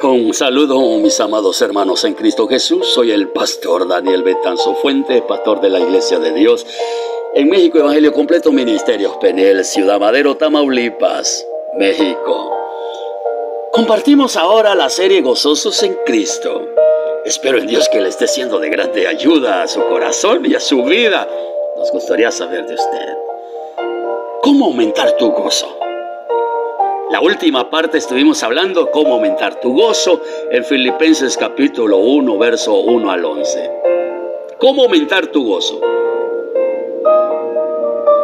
Con saludo, mis amados hermanos en Cristo Jesús. Soy el pastor Daniel Betanzo Fuente, pastor de la Iglesia de Dios en México Evangelio Completo Ministerios Penel, Ciudad Madero, Tamaulipas, México. Compartimos ahora la serie Gozosos en Cristo. Espero en Dios que le esté siendo de grande ayuda a su corazón y a su vida. Nos gustaría saber de usted. ¿Cómo aumentar tu gozo? La última parte estuvimos hablando cómo aumentar tu gozo en Filipenses capítulo 1, verso 1 al 11. ¿Cómo aumentar tu gozo?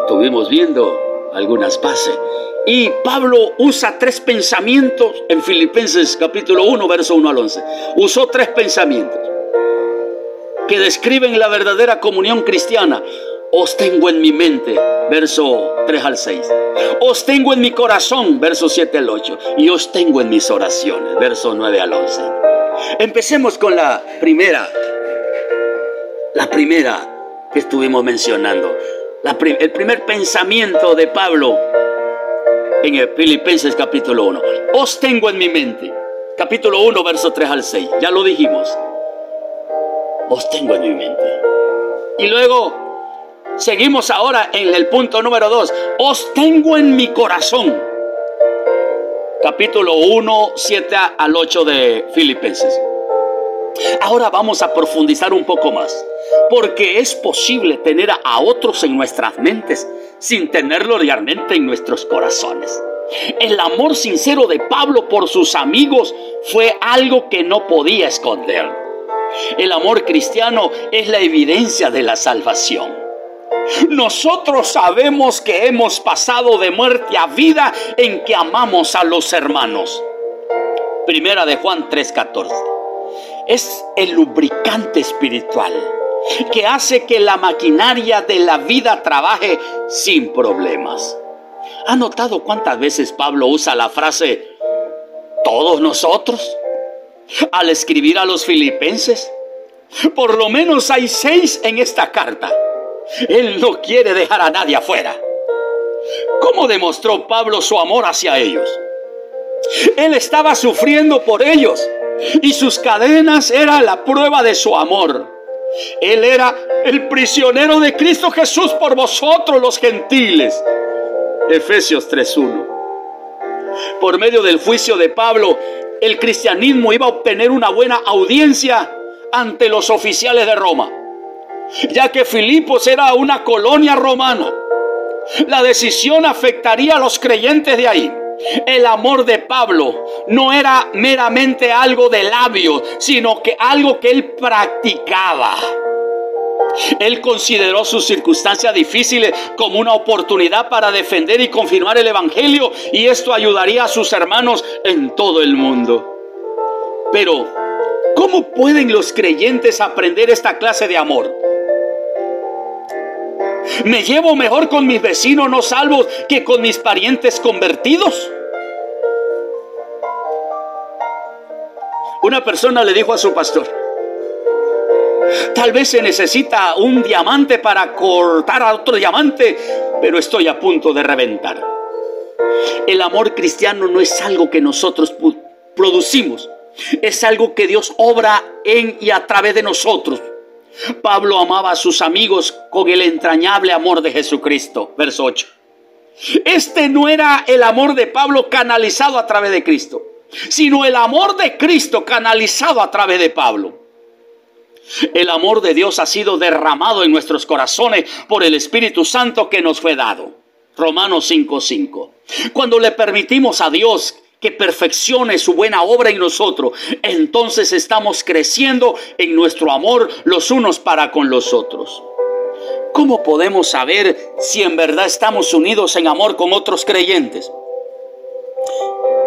Estuvimos viendo algunas bases. Y Pablo usa tres pensamientos en Filipenses capítulo 1, verso 1 al 11. Usó tres pensamientos que describen la verdadera comunión cristiana. Os tengo en mi mente, verso 3 al 6. Os tengo en mi corazón, verso 7 al 8. Y os tengo en mis oraciones, verso 9 al 11. Empecemos con la primera. La primera que estuvimos mencionando. el primer pensamiento de Pablo en el Filipenses capítulo 1. Os tengo en mi mente. Capítulo 1, verso 3 al 6. Ya lo dijimos. Os tengo en mi mente. Y luego Seguimos ahora en el punto número 2. Os tengo en mi corazón. Capítulo 1, 7 al 8 de Filipenses. Ahora vamos a profundizar un poco más, porque es posible tener a otros en nuestras mentes sin tenerlo realmente en nuestros corazones. El amor sincero de Pablo por sus amigos fue algo que no podía esconder. El amor cristiano es la evidencia de la salvación. Nosotros sabemos que hemos pasado de muerte a vida en que amamos a los hermanos. Primera de Juan 3:14. Es el lubricante espiritual que hace que la maquinaria de la vida trabaje sin problemas. ¿Ha notado cuántas veces Pablo usa la frase todos nosotros al escribir a los filipenses? Por lo menos hay seis en esta carta. Él no quiere dejar a nadie afuera. ¿Cómo demostró Pablo su amor hacia ellos? Él estaba sufriendo por ellos y sus cadenas eran la prueba de su amor. Él era el prisionero de Cristo Jesús por vosotros los gentiles. Efesios 3.1. Por medio del juicio de Pablo, el cristianismo iba a obtener una buena audiencia ante los oficiales de Roma ya que Filipos era una colonia romana. La decisión afectaría a los creyentes de ahí. El amor de Pablo no era meramente algo de labio, sino que algo que él practicaba. Él consideró sus circunstancias difíciles como una oportunidad para defender y confirmar el Evangelio y esto ayudaría a sus hermanos en todo el mundo. Pero, ¿cómo pueden los creyentes aprender esta clase de amor? Me llevo mejor con mis vecinos no salvos que con mis parientes convertidos. Una persona le dijo a su pastor, tal vez se necesita un diamante para cortar a otro diamante, pero estoy a punto de reventar. El amor cristiano no es algo que nosotros producimos, es algo que Dios obra en y a través de nosotros. Pablo amaba a sus amigos con el entrañable amor de Jesucristo. Verso 8. Este no era el amor de Pablo canalizado a través de Cristo, sino el amor de Cristo canalizado a través de Pablo. El amor de Dios ha sido derramado en nuestros corazones por el Espíritu Santo que nos fue dado. Romanos 5:5. Cuando le permitimos a Dios que perfeccione su buena obra en nosotros, entonces estamos creciendo en nuestro amor los unos para con los otros. ¿Cómo podemos saber si en verdad estamos unidos en amor con otros creyentes?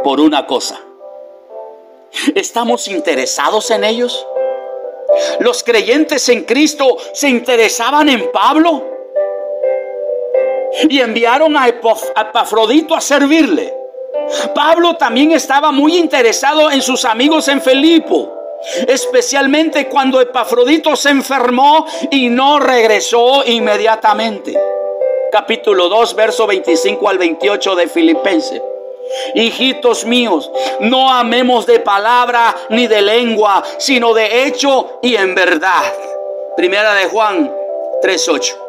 Por una cosa. ¿Estamos interesados en ellos? ¿Los creyentes en Cristo se interesaban en Pablo? Y enviaron a Epafrodito a servirle. Pablo también estaba muy interesado en sus amigos en Felipo. Especialmente cuando Epafrodito se enfermó y no regresó inmediatamente. Capítulo 2, verso 25 al 28 de Filipenses. Hijitos míos, no amemos de palabra ni de lengua, sino de hecho y en verdad. Primera de Juan 3:8.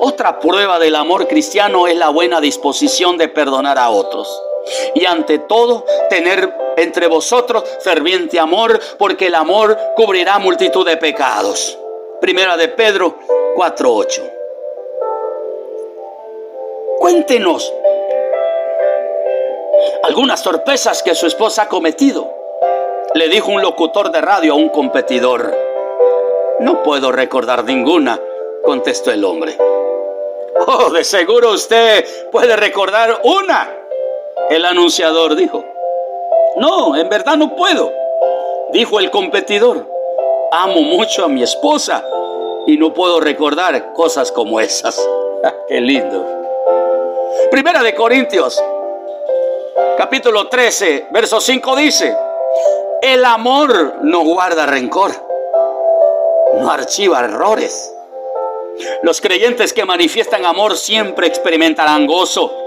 Otra prueba del amor cristiano es la buena disposición de perdonar a otros. Y ante todo, tener entre vosotros ferviente amor, porque el amor cubrirá multitud de pecados. Primera de Pedro 4:8. Cuéntenos algunas torpezas que su esposa ha cometido. Le dijo un locutor de radio a un competidor. No puedo recordar ninguna, contestó el hombre. Oh, de seguro usted puede recordar una. El anunciador dijo. No, en verdad no puedo, dijo el competidor. Amo mucho a mi esposa y no puedo recordar cosas como esas. Qué lindo. Primera de Corintios, capítulo 13, verso 5 dice, el amor no guarda rencor, no archiva errores. Los creyentes que manifiestan amor siempre experimentarán gozo.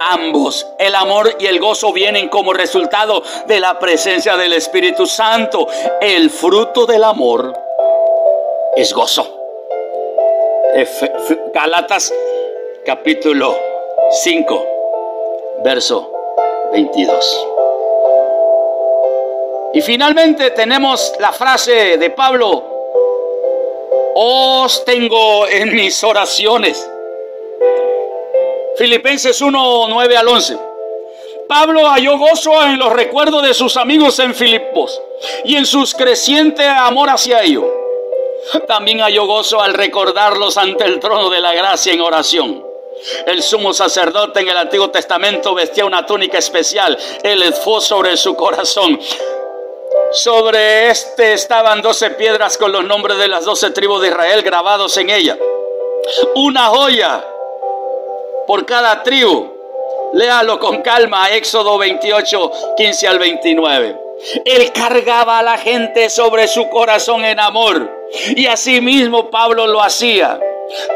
Ambos, el amor y el gozo vienen como resultado de la presencia del Espíritu Santo. El fruto del amor es gozo. Galatas capítulo 5, verso 22. Y finalmente tenemos la frase de Pablo, os tengo en mis oraciones. Filipenses 1, 9 al 11. Pablo halló gozo en los recuerdos de sus amigos en Filipos y en su creciente amor hacia ellos. También halló gozo al recordarlos ante el trono de la gracia en oración. El sumo sacerdote en el Antiguo Testamento vestía una túnica especial, el edfó sobre su corazón. Sobre este estaban doce piedras con los nombres de las doce tribus de Israel grabados en ella. Una joya por cada tribu. Léalo con calma, Éxodo 28, 15 al 29. Él cargaba a la gente sobre su corazón en amor. Y asimismo Pablo lo hacía.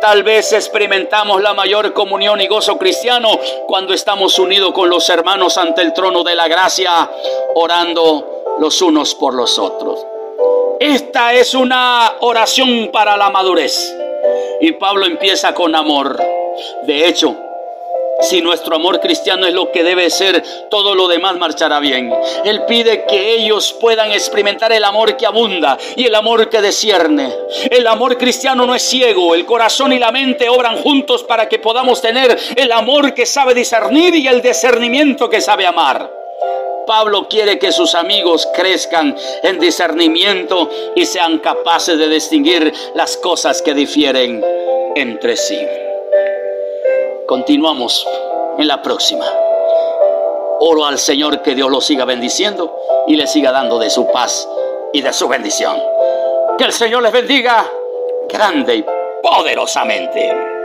Tal vez experimentamos la mayor comunión y gozo cristiano cuando estamos unidos con los hermanos ante el trono de la gracia, orando los unos por los otros. Esta es una oración para la madurez. Y Pablo empieza con amor. De hecho, si nuestro amor cristiano es lo que debe ser, todo lo demás marchará bien. Él pide que ellos puedan experimentar el amor que abunda y el amor que descierne. El amor cristiano no es ciego, el corazón y la mente obran juntos para que podamos tener el amor que sabe discernir y el discernimiento que sabe amar. Pablo quiere que sus amigos crezcan en discernimiento y sean capaces de distinguir las cosas que difieren entre sí. Continuamos en la próxima. Oro al Señor que Dios lo siga bendiciendo y le siga dando de su paz y de su bendición. Que el Señor les bendiga grande y poderosamente.